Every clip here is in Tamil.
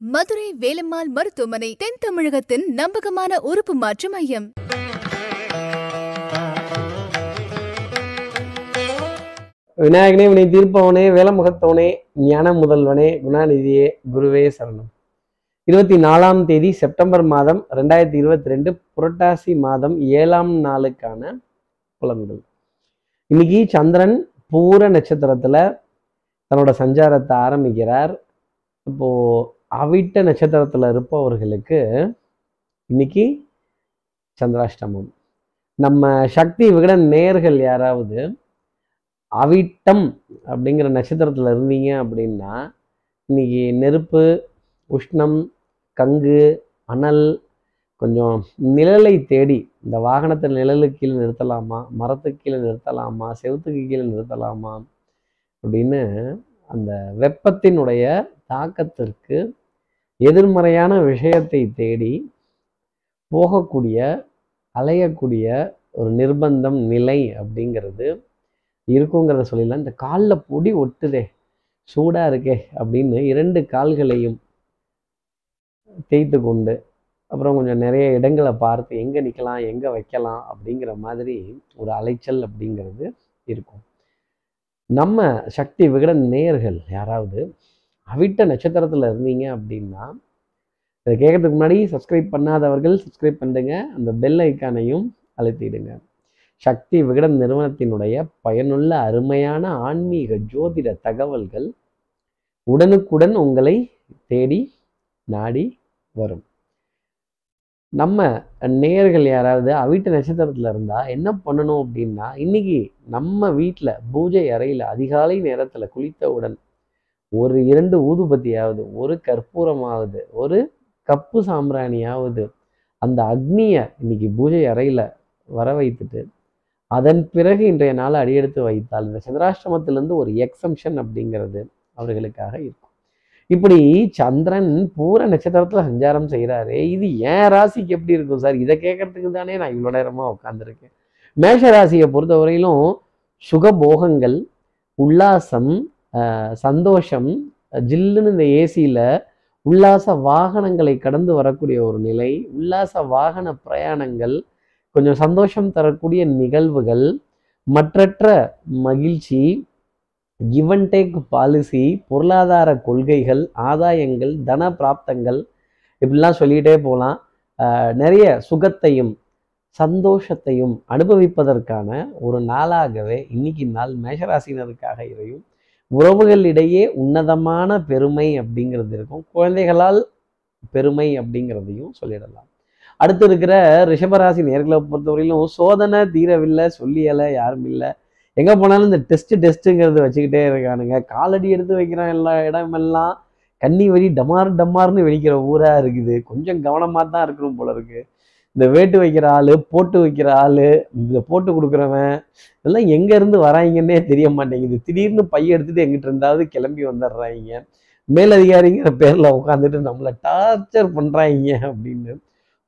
மதுரை வேலம்மாள் மருத்துவமனை தென் தமிழகத்தின் நம்பகமான உறுப்பு மாற்று மையம். விநாயகனே வினை தீர்ப்பவனே வேலமுகத்தவனே ஞான முதல்வனே குணாநிதியே குருவே சரணம். இருபத்தி நாலாம் தேதி செப்டம்பர் மாதம் ரெண்டாயிரத்தி இருபத்தி ரெண்டு புரட்டாசி மாதம் ஏழாம் நாளுக்கான புலன்கள். இன்னைக்கு சந்திரன் பூர நட்சத்திரத்துல தன்னோட சஞ்சாரத்தை ஆரம்பிக்கிறார். இப்போ அவிட்ட நட்சத்திரத்தில் இருப்பவர்களுக்கு இன்னைக்கு சந்திராஷ்டமம். நம்ம சக்தி விகட நேர்கள் யாராவது அவிட்டம் அப்படிங்கிற நட்சத்திரத்தில் இருந்தீங்க அப்படின்னா இன்னைக்கு நெருப்பு உஷ்ணம் கங்கு அனல் கொஞ்சம் நிழலை தேடி இந்த வாகனத்தை நிழலுக்கு கீழே நிறுத்தலாமா மரத்துக்கு கீழே நிறுத்தலாமா செவுத்துக்கு கீழே நிறுத்தலாமா அப்படின்னு அந்த வெப்பத்தினுடைய தாக்கத்திற்கு எதிர்மறையான விஷயத்தை தேடி போகக்கூடிய அலையக்கூடிய ஒரு நிர்பந்தம் நிலை அப்படிங்கிறது இருக்குங்கிறத சொல்லிடலாம். இந்த காலில் பொடி ஒட்டுதே சூடாக இருக்கே அப்படின்னு இரண்டு கால்களையும் தேய்த்து கொண்டு அப்புறம் கொஞ்சம் நிறைய இடங்களை பார்த்து எங்கே நிற்கலாம் எங்கே வைக்கலாம் அப்படிங்கிற மாதிரி ஒரு அலைச்சல் அப்படிங்கிறது இருக்கும். நம்ம சக்தி விகடன் நேயர்கள் யாராவது அவிட்ட நட்சத்திரத்தில் இருந்தீங்க அப்படின்னா இதை கேட்கறதுக்கு முன்னாடி சப்ஸ்கிரைப் பண்ணாதவர்கள் சப்ஸ்கிரைப் பண்ணுங்க அந்த பெல் ஐக்கானையும் அழுத்திடுங்க. சக்தி விகடன் நிறுவனத்தினுடைய பயனுள்ள அருமையான ஆன்மீக ஜோதிட தகவல்கள் உடனுக்குடன் உங்களை தேடி நாடி வரும். நம்ம நேர்கள் யாராவது அவிட்ட நட்சத்திரத்தில் இருந்தால் என்ன பண்ணணும் அப்படின்னா இன்னைக்கு நம்ம வீட்டில் பூஜை அறையில் அதிகாலை நேரத்தில் குளித்தவுடன் ஒரு இரண்டு ஊதுபத்தியாவது ஒரு கற்பூரமாவது ஒரு கப்பு சாம்பிராணியாவது அந்த அக்னியை இன்னைக்கு பூஜை அறையில் வர வைத்துட்டு அதன் பிறகு இன்றைய நாளை அடியெடுத்து வைத்தால் இந்த சந்திராஷ்டமத்திலிருந்து ஒரு எக்ஸம்ஷன் அப்படிங்கிறது அவர்களுக்காக இருக்கும். இப்படி சந்திரன் பூர நட்சத்திரத்தில் சஞ்சாரம் செய்கிறாரு இது ஏன் ராசிக்கு எப்படி இருக்கும் சார்? இதை கேட்கறதுக்கு தானே நான் இவ்வளோ நேரமாக உட்காந்துருக்கேன் மேஷ ராசியை பொறுத்தவரையிலும் சுகபோகங்கள் உல்லாசம் சந்தோஷம் ஜில்லுன்னு இந்த ஏசியில் உல்லாச வாகனங்களை கடந்து வரக்கூடிய ஒரு நிலை உல்லாச வாகன பிரயாணங்கள் கொஞ்சம் சந்தோஷம் தரக்கூடிய நிகழ்வுகள் மற்றற்ற மகிழ்ச்சி கிவ் அண்ட் டேக் பாலிசி பொருளாதார கொள்கைகள் ஆதாயங்கள் தன பிராப்தங்கள் இப்படிலாம் சொல்லிக்கிட்டே போகலாம். நிறைய சுகத்தையும் சந்தோஷத்தையும் அனுபவிப்பதற்கான ஒரு நாளாகவே இன்னைக்கு நாள் மேஷராசினருக்காக இறையும். உறவுகளிடையே உன்னதமான பெருமை அப்படிங்கிறது இருக்கும். குழந்தைகளால் பெருமை அப்படிங்கிறதையும் சொல்லிடலாம். அடுத்து இருக்கிற ரிஷபராசி நேர்களை பொறுத்தவரையிலும் சோதனை தீரவில்லை சொல்லியலை யாரும் இல்லை. எங்கே போனாலும் இந்த டெஸ்ட் டெஸ்ட்டுங்கிறது வச்சுக்கிட்டே இருக்கானுங்க. காலடி எடுத்து வைக்கிறான் எல்லா இடமெல்லாம் கன்னி வெடி டமார் டமார்னு வெடிக்கிற ஊராக இருக்குது. கொஞ்சம் கவனமாக தான் இருக்கணும் போல இருக்குது இந்த வேட்டு வைக்கிற ஆள் போட்டு வைக்கிற ஆள் இந்த போட்டு கொடுக்குறவன் இதெல்லாம் எங்கேருந்து வராங்கன்னே தெரிய மாட்டேங்குது. திடீர்னு பைய எடுத்துகிட்டு எங்கிட்ட இருந்தாவது கிளம்பி வந்துடுறாங்க. மேலதிகாரிங்கிற பேரில் உட்காந்துட்டு நம்மளை டார்ச்சர் பண்ணுறாங்க அப்படின்னு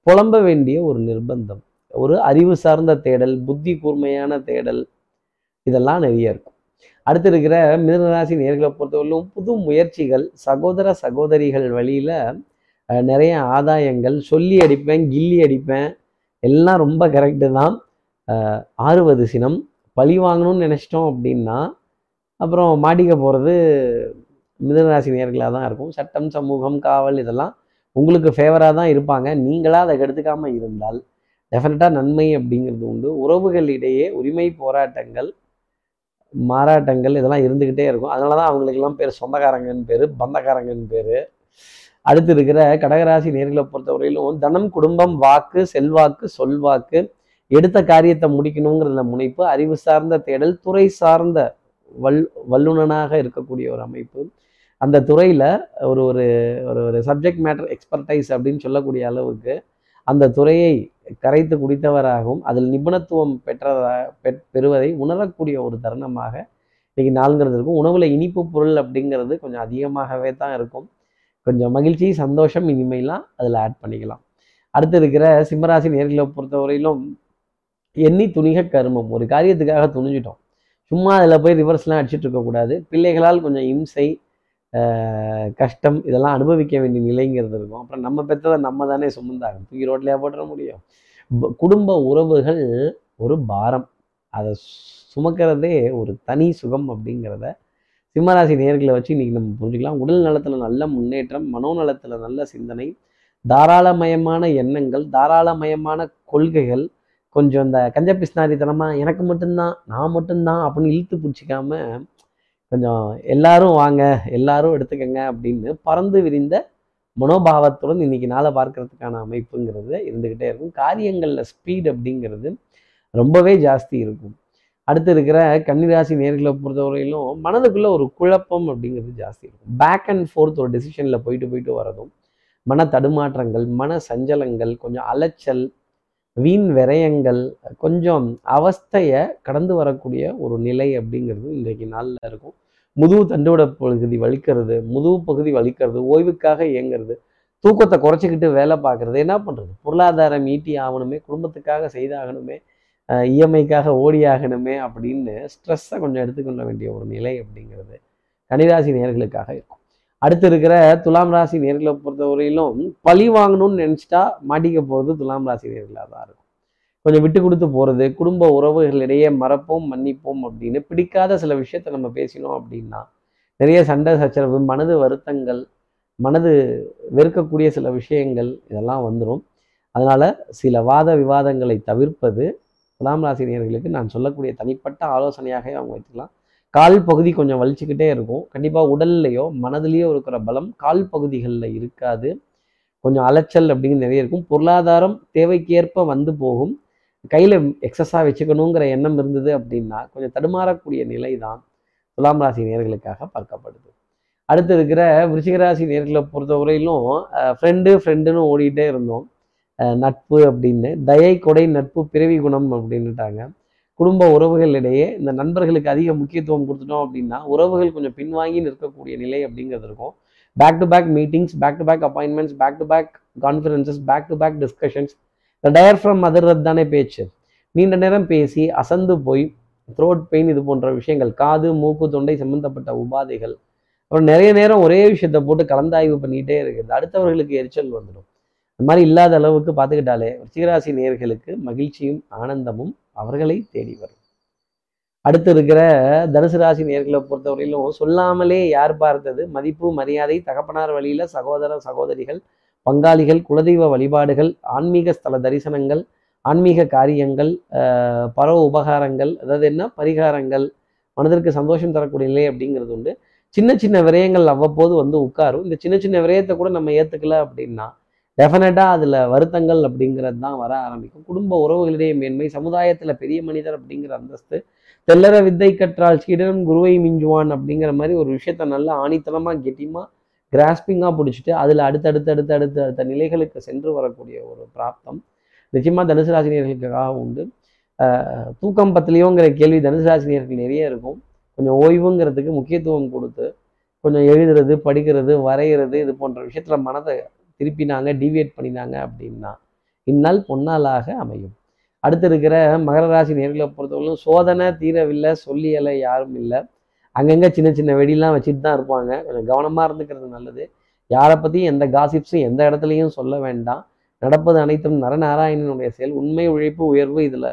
புலம்ப வேண்டிய ஒரு நிர்பந்தம். ஒரு அறிவு சார்ந்த தேடல் புத்தி கூர்மையான தேடல் இதெல்லாம் நிறைய இருக்கும். அடுத்து இருக்கிற மிதனராசி நேர்களை பொறுத்தவரையிலும் புது முயற்சிகள் சகோதர சகோதரிகள் வழியில் நிறைய ஆதாயங்கள் சொல்லி அடிப்பேன் கில்லி அடிப்பேன். எல்லாம் ரொம்ப கரெக்டு தான். ஆறுவது சினம். பழி வாங்கணும்னு நினச்சிட்டோம் அப்படின்னா அப்புறம் மாட்டிக்க போகிறது மிதனராசி நேர்களாக தான் இருக்கும். சட்டம் சமூகம் காவல் இதெல்லாம் உங்களுக்கு ஃபேவராக தான் இருப்பாங்க. நீங்களாக அதை கெடுத்துக்காமல் இருந்தால் டெஃபினட்டாக நன்மை அப்படிங்கிறது உண்டு. உறவுகளிடையே உரிமை போராட்டங்கள் மாறாட்டங்கள் இதெல்லாம் இருந்துக்கிட்டே இருக்கும். அதனால தான் அவங்களுக்கெல்லாம் பேர் சொந்தக்காரங்கன்னு பேர் பந்தக்காரங்கன்னு பேர். அடுத்து இருக்கிற கடகராசி நேர்களை பொறுத்தவரையிலும் தனம் குடும்பம் வாக்கு செல்வாக்கு சொல்வாக்கு எடுத்த காரியத்தை முடிக்கணுங்கிறதுல முனைப்பு அறிவு சார்ந்த தேடல் துறை சார்ந்த வல் வல்லுனனாக இருக்கக்கூடிய ஒரு அமைப்பு. அந்த துறையில் ஒரு ஒரு ஒரு ஒரு சப்ஜெக்ட் மேட்டர் எக்ஸ்பர்டைஸ் அப்படின்னு சொல்லக்கூடிய அளவுக்கு அந்த துறையை கரைத்து குடித்தவராகவும் அதில் நிபுணத்துவம் பெற்றதா பெற் பெறுவதை உணரக்கூடிய ஒரு தருணமாக இன்னைக்கு நாளுங்கிறது இருக்கும். உணவில் இனிப்பு பொருள் அப்படிங்கிறது கொஞ்சம் அதிகமாகவே தான் இருக்கும். கொஞ்சம் மகிழ்ச்சி சந்தோஷம் இனிமையெல்லாம் அதில் ஆட் பண்ணிக்கலாம். அடுத்து இருக்கிற சிம்மராசி நேர்களை பொறுத்தவரையிலும் எண்ணி துணிக கருமம். ஒரு காரியத்துக்காக துணிஞ்சிட்டோம். சும்மா அதில் போய் ரிவர்ஸ்லாம் அடிச்சுட்டு இருக்கக்கூடாது பிள்ளைகளால் கொஞ்சம் இம்சை கஷ்டம் இதெல்லாம் அனுபவிக்க வேண்டிய நிலைங்கிறது இருக்கும். அப்புறம் நம்ம பெற்றதை நம்ம தானே சுமந்தாங்க தூக்கி ரோட்லையா போட்டுற முடியும். குடும்ப உறவுகள் ஒரு பாரம். அதை சுமக்கிறதே ஒரு தனி சுகம் அப்படிங்கிறத சிம்மராசி நேர்களை வச்சு இன்னைக்கு நம்ம புரிஞ்சுக்கலாம். உடல் நலத்தில் நல்ல முன்னேற்றம் மனோநலத்தில் நல்ல சிந்தனை தாராளமயமான எண்ணங்கள் தாராளமயமான கொள்கைகள் கொஞ்சம் இந்த கஞ்ச பிஸ்னாரித்தனமாக எனக்கு மட்டும்தான் நான் மட்டும்தான் அப்படின்னு இழுத்து பிடிச்சிக்காம கொஞ்சம் எல்லாரும் வாங்க எல்லாரும் எடுத்துக்கங்க அப்படின்னு பறந்து விரிந்த மனோபாவத்துடன் இன்னைக்கு நாளை பார்க்கறதுக்கான அமைப்புங்கிறது இருந்துக்கிட்டே இருக்கும். காரியங்களில் ஸ்பீட் அப்படிங்கிறது ரொம்பவே ஜாஸ்தி இருக்கும். அடுத்து இருக்கிற கன்னிராசி நேர்களை பொறுத்தவரையிலும் மனதுக்குள்ள ஒரு குழப்பம் அப்படிங்கிறது ஜாஸ்தி இருக்கும். பேக் அண்ட் ஃபோர்த் ஒரு டெசிஷனில் போயிட்டு போயிட்டு வரதும் மன தடுமாற்றங்கள் மன சஞ்சலங்கள் கொஞ்சம் அலைச்சல் வீண் விரயங்கள் கொஞ்சம் அவஸ்தையை கடந்து வரக்கூடிய ஒரு நிலை அப்படிங்கிறது இன்றைக்கு நாளில் இருக்கும். முதுகு தண்டுவட பகுதி வலிக்கிறது முதுகு பகுதி வலிக்கிறது ஓய்வுக்காக இயங்குறது தூக்கத்தை குறைச்சிக்கிட்டு வேலை பார்க்குறது என்ன பண்ணுறது பொருளாதாரம் ஈட்டி ஆகணுமே குடும்பத்துக்காக செய்தாகணுமே இஎம்ஐக்காக ஓடி ஆகணுமே அப்படின்னு ஸ்ட்ரெஸ்ஸை கொஞ்சம் எடுத்துக்கொள்ள வேண்டிய ஒரு நிலை அப்படிங்கிறது கனிராசி நேர்களுக்காக இருக்கும். அடுத்து இருக்கிற துலாம் ராசி நேர்களை பொறுத்தவரையிலும் பழி வாங்கணும்னு நினச்சிட்டா மாட்டிக்க போகிறது துலாம் ராசி நேர்களாக தான் இருக்கும். கொஞ்சம் விட்டு கொடுத்து போகிறது குடும்ப உறவுகளிடையே மறப்போம் மன்னிப்போம் அப்படின்னு பிடிக்காத சில விஷயத்த நம்ம பேசினோம் அப்படின்னா நிறைய சண்டை சச்சரவு மனது வருத்தங்கள் மனது வெறுக்கக்கூடிய சில விஷயங்கள் இதெல்லாம் வந்துடும் அதனால் சில வாத விவாதங்களை தவிர்ப்பது துலாம் ராசி நேயர்களுக்கு நான் சொல்லக்கூடிய தனிப்பட்ட ஆலோசனையாக அவங்க வைத்துக்கலாம். கால் பகுதி கொஞ்சம் வலிச்சுக்கிட்டே இருக்கும். கண்டிப்பாக உடல்லையோ மனதிலேயோ இருக்கிற பலம் கால் பகுதிகளில் இருக்காது. கொஞ்சம் அலைச்சல் அப்படிங்கிறது நிறைய இருக்கும். பொருளாதாரம் தேவைக்கேற்ப வந்து போகும். கையில் எக்ஸஸாக வச்சுக்கணுங்கிற எண்ணம் இருந்தது அப்படின்னா கொஞ்சம் தடுமாறக்கூடிய நிலை தான் துலாம் ராசி நேர்களுக்காக பார்க்கப்படுது. அடுத்து இருக்கிற விருச்சிகராசி நேர்களை பொறுத்தவரையிலும் ஃப்ரெண்டு ஃப்ரெண்டுன்னு ஓடிட்டே இருந்தோம். நட்பு அப்படின்னு தயை கொடை நட்பு பிறவி குணம் அப்படின்னுட்டாங்க. குடும்ப உறவுகளிடையே இந்த நண்பர்களுக்கு அதிக முக்கியத்துவம் கொடுத்துட்டோம் அப்படின்னா உறவுகள் கொஞ்சம் பின்வாங்கி நிற்கக்கூடிய நிலை அப்படிங்கிறது இருக்கும். Back to back meetings back to back appointments back to back conferences back to back discussions இந்த டயர் ஃப்ரம் மதர் தானே பேச்சு. நீண்ட நேரம் பேசி அசந்து போய் த்ரோட் பெயின் இது போன்ற விஷயங்கள் காது மூக்கு தொண்டை சம்பந்தப்பட்ட உபாதைகள். அப்புறம் நிறைய நேரம் ஒரே விஷயத்தை போட்டு கலந்தாய்வு பண்ணிகிட்டே இருக்குது அடுத்தவர்களுக்கு எரிச்சல் வந்துடும். இந்த மாதிரி இல்லாத அளவுக்கு பார்த்துக்கிட்டாலே ரிச்சிகராசி நேர்களுக்கு மகிழ்ச்சியும் ஆனந்தமும் அவர்களை தேடி வரும். அடுத்து இருக்கிற தனுசு ராசி நேர்களை பொறுத்தவரையிலும் சொல்லாமலே யார் பார்த்தது? மதிப்பு மரியாதை தகப்பனார் வழியில சகோதர சகோதரிகள் பங்காளிகள் குலதெய்வ வழிபாடுகள் ஆன்மீக ஸ்தல தரிசனங்கள் ஆன்மீக காரியங்கள் ஆஹ் பரவ உபகாரங்கள் அதாவது என்ன? பரிகாரங்கள் மனதிற்கு சந்தோஷம் தரக்கூடிய நிலை அப்படிங்கிறது உண்டு. சின்ன சின்ன விரயங்கள் அவ்வப்போது வந்து உட்காரும். இந்த சின்ன சின்ன விரயத்தை கூட நம்ம ஏற்றுக்கல அப்படின்னா டெஃபினட்டாக அதில் வருத்தங்கள் அப்படிங்கிறது தான் வர ஆரம்பிக்கும். குடும்ப உறவுகளிடையே மேன்மை சமுதாயத்தில் பெரிய மனிதர் அப்படிங்கிற அந்தஸ்து தெல்லற வித்தை கற்றால் சீடன் குருவை மிஞ்சுவான் அப்படிங்கிற மாதிரி ஒரு விஷயத்த நல்லா ஆணித்தனமாக கெட்டியமாக கிராஸ்பிங்காக பிடிச்சிட்டு அதில் அடுத்தடுத்து அடுத்து அடுத்து அடுத்த நிலைகளுக்கு சென்று வரக்கூடிய ஒரு பிராப்தம் நிச்சயமாக தனுசு ராசினியர்களுக்காக உண்டு. தூக்கம் பத்திலையோங்கிற கேள்வி தனுசு ராசினியர்கள் நிறைய இருக்கும். கொஞ்சம் ஓய்வுங்கிறதுக்கு முக்கியத்துவம் கொடுத்து கொஞ்சம் எழுதுறது படிக்கிறது வரைகிறது இது போன்ற விஷயத்தில் மனதை திருப்பினாங்க டிவியேட் பண்ணினாங்க அப்படின்னா இந்நாள் பொன்னாளாக அமையும். அடுத்து இருக்கிற மகர ராசி நேர்களை பொறுத்தவரைக்கும் சோதனை தீரவில்லை சொல்லியலை யாரும் இல்லை. அங்கங்கே சின்ன சின்ன வெடிலாம் வச்சுட்டு தான் இருப்பாங்க. கொஞ்சம் கவனமாக இருந்துக்கிறது நல்லது. யாரை பற்றியும் எந்த காசிப்ஸும் எந்த இடத்துலையும் சொல்ல வேண்டாம். நடப்பது அனைத்தும் நரநாராயணனுடைய செயல். உண்மை உழைப்பு உயர்வு இதில்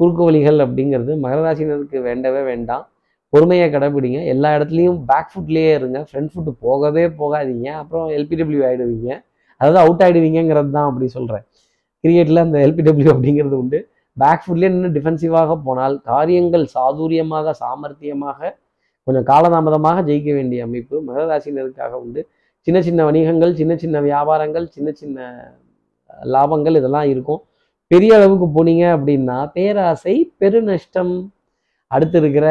குறுக்கு வழிகள் அப்படிங்கிறது மகர ராசினருக்கு வேண்டவே வேண்டாம். பொறுமையை கடைபிடிங்க. எல்லா இடத்துலையும் பேக் ஃபுட்லேயே இருங்க. ஃப்ரண்ட் ஃபுட்டு போகவே போகாதீங்க. அப்புறம் எல்பிடபிள்யூ ஆகிடுவீங்க அதாவது அவுட் ஆகிடுவீங்கிறது தான் அப்படி சொல்கிறேன் கிரிக்கெட்டில் அந்த எல்பிடபிள்யூ அப்படிங்கிறது உண்டு. பேக் ஃபுட்லேயே நின்று டிஃபென்சிவாக போனால் காரியங்கள் சாதுரியமாக சாமர்த்தியமாக கொஞ்சம் காலதாமதமாக ஜெயிக்க வேண்டிய அமைப்பு மகராசினருக்காக உண்டு. சின்ன சின்ன வணிகங்கள் சின்ன சின்ன வியாபாரங்கள் சின்ன சின்ன லாபங்கள் இதெல்லாம் இருக்கும். பெரிய அளவுக்கு போனீங்க அப்படின்னா பேராசை பெருநஷ்டம் அடுத்து இருக்கிற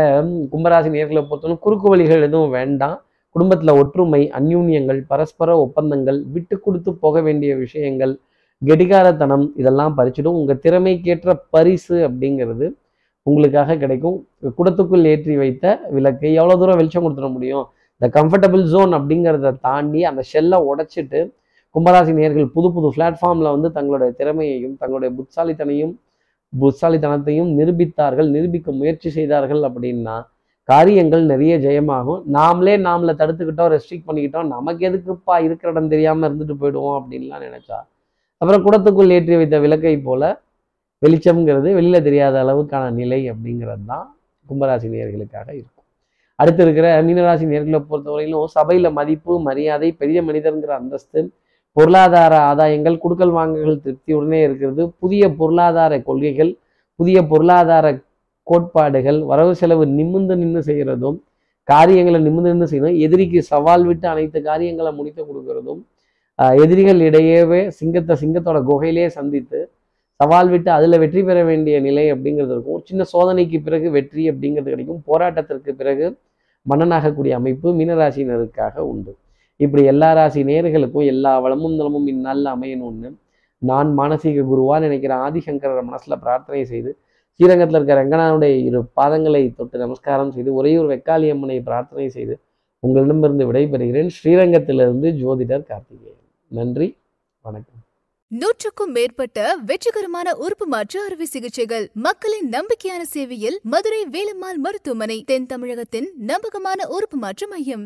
கும்பராசி நேர்களை பொறுத்தவரை குறுக்கு வழிகள் எதுவும் வேண்டாம். குடும்பத்தில் ஒற்றுமை அந்யூன்யங்கள் பரஸ்பர ஒப்பந்தங்கள் விட்டு கொடுத்து போக வேண்டிய விஷயங்கள் கெடிகாரத்தனம் இதெல்லாம் பறிச்சிடும். உங்கள் திறமைக்கேற்ற பரிசு அப்படிங்கிறது உங்களுக்காக கிடைக்கும். குடத்துக்குள் ஏற்றி வைத்த விளக்கு எவ்வளோ தூரம் வெளிச்சம் கொடுத்துட முடியும்? இந்த கம்ஃபர்டபுள் ஜோன் அப்படிங்கிறத தாண்டி அந்த ஷெல்லை உடைச்சிட்டு கும்பராசி நேர்கள் புது புது பிளாட்ஃபார்மில் வந்து தங்களுடைய திறமையையும் தங்களுடைய புத்தாலித்தனையும் புத்தாலித்தனத்தையும் நிரூபித்தார்கள் நிரூபிக்க முயற்சி செய்தார்கள் அப்படின்னா காரியங்கள் நிறைய ஜெயமாகும். நாமளே நாமளை தடுத்துக்கிட்டோம் ரெஸ்ட்ரிக்ட் பண்ணிக்கிட்டோம். நமக்கு எதுக்குப்பா இருக்கிற இடம் தெரியாமல் இருந்துட்டு போயிடுவோம் அப்படின்லாம் நினைச்சா அப்புறம் குடத்துக்குள் ஏற்றி வைத்த விளக்கை போல வெளிச்சம்ங்கிறது வெளியில் தெரியாத அளவுக்கான நிலை அப்படிங்கிறது தான் கும்பராசி நேர்களுக்காக இருக்கும். அடுத்து இருக்கிற மீனராசி நேர்களை பொறுத்தவரையிலும் சபையில மதிப்பு மரியாதை பெரிய மனிதர்ங்கிற அந்தஸ்து பொருளாதார ஆதாயங்கள் குடுக்கல் வாங்குகள் திருப்தியுடனே இருக்கிறது. புதிய பொருளாதார கொள்கைகள் புதிய பொருளாதார கோட்பாடுகள் வரவு செலவு நிமிர்ந்து நின்று செய்கிறதும் காரியங்களை நிமிர்ந்து நின்று செய்யணும் எதிரிக்கு சவால் விட்டு அனைத்து காரியங்களை முடித்து கொடுக்கறதும் ஆஹ் எதிரிகள் இடையவே சிங்கத்தை சிங்கத்தோட குகையிலே சந்தித்து சவால் விட்டு அதில் வெற்றி பெற வேண்டிய நிலை அப்படிங்கிறது இருக்கும். ஒரு சின்ன சோதனைக்கு பிறகு வெற்றி அப்படிங்கிறது கிடைக்கும். போராட்டத்திற்கு பிறகு மன்னனாகக்கூடிய அமைப்பு மீனராசினருக்காக உண்டு. இப்படி எல்லா ராசி நேர்களுக்கும் எல்லா வளமும் நலமும் இந்நாளில் அமையணும்னு நான் மானசீக குருவா நினைக்கிற ஆதிசங்கர மனசுல பிரார்த்தனை செய்து ஸ்ரீரங்கத்தில் இருக்கிற ரங்கனாவுடைய இரு பாதங்களை தொட்டு நமஸ்காரம் செய்து ஒரே ஒரு வெக்காளி அம்மனை பிரார்த்தனை செய்து உங்களிடமிருந்து விடைபெறுகிறேன். ஸ்ரீரங்கத்திலிருந்து ஜோதிடர் கார்த்திகேயன். நன்றி வணக்கம். நூற்றுக்கும் மேற்பட்ட வெற்றிகரமான உறுப்பு மாற்று அறுவை சிகிச்சைகள் மக்களின் நம்பிக்கையான சேவையில் மதுரை வேலம்மாள் மருத்துவமனை தென் தமிழகத்தின் நம்பகமான உறுப்பு மாற்று மையம்.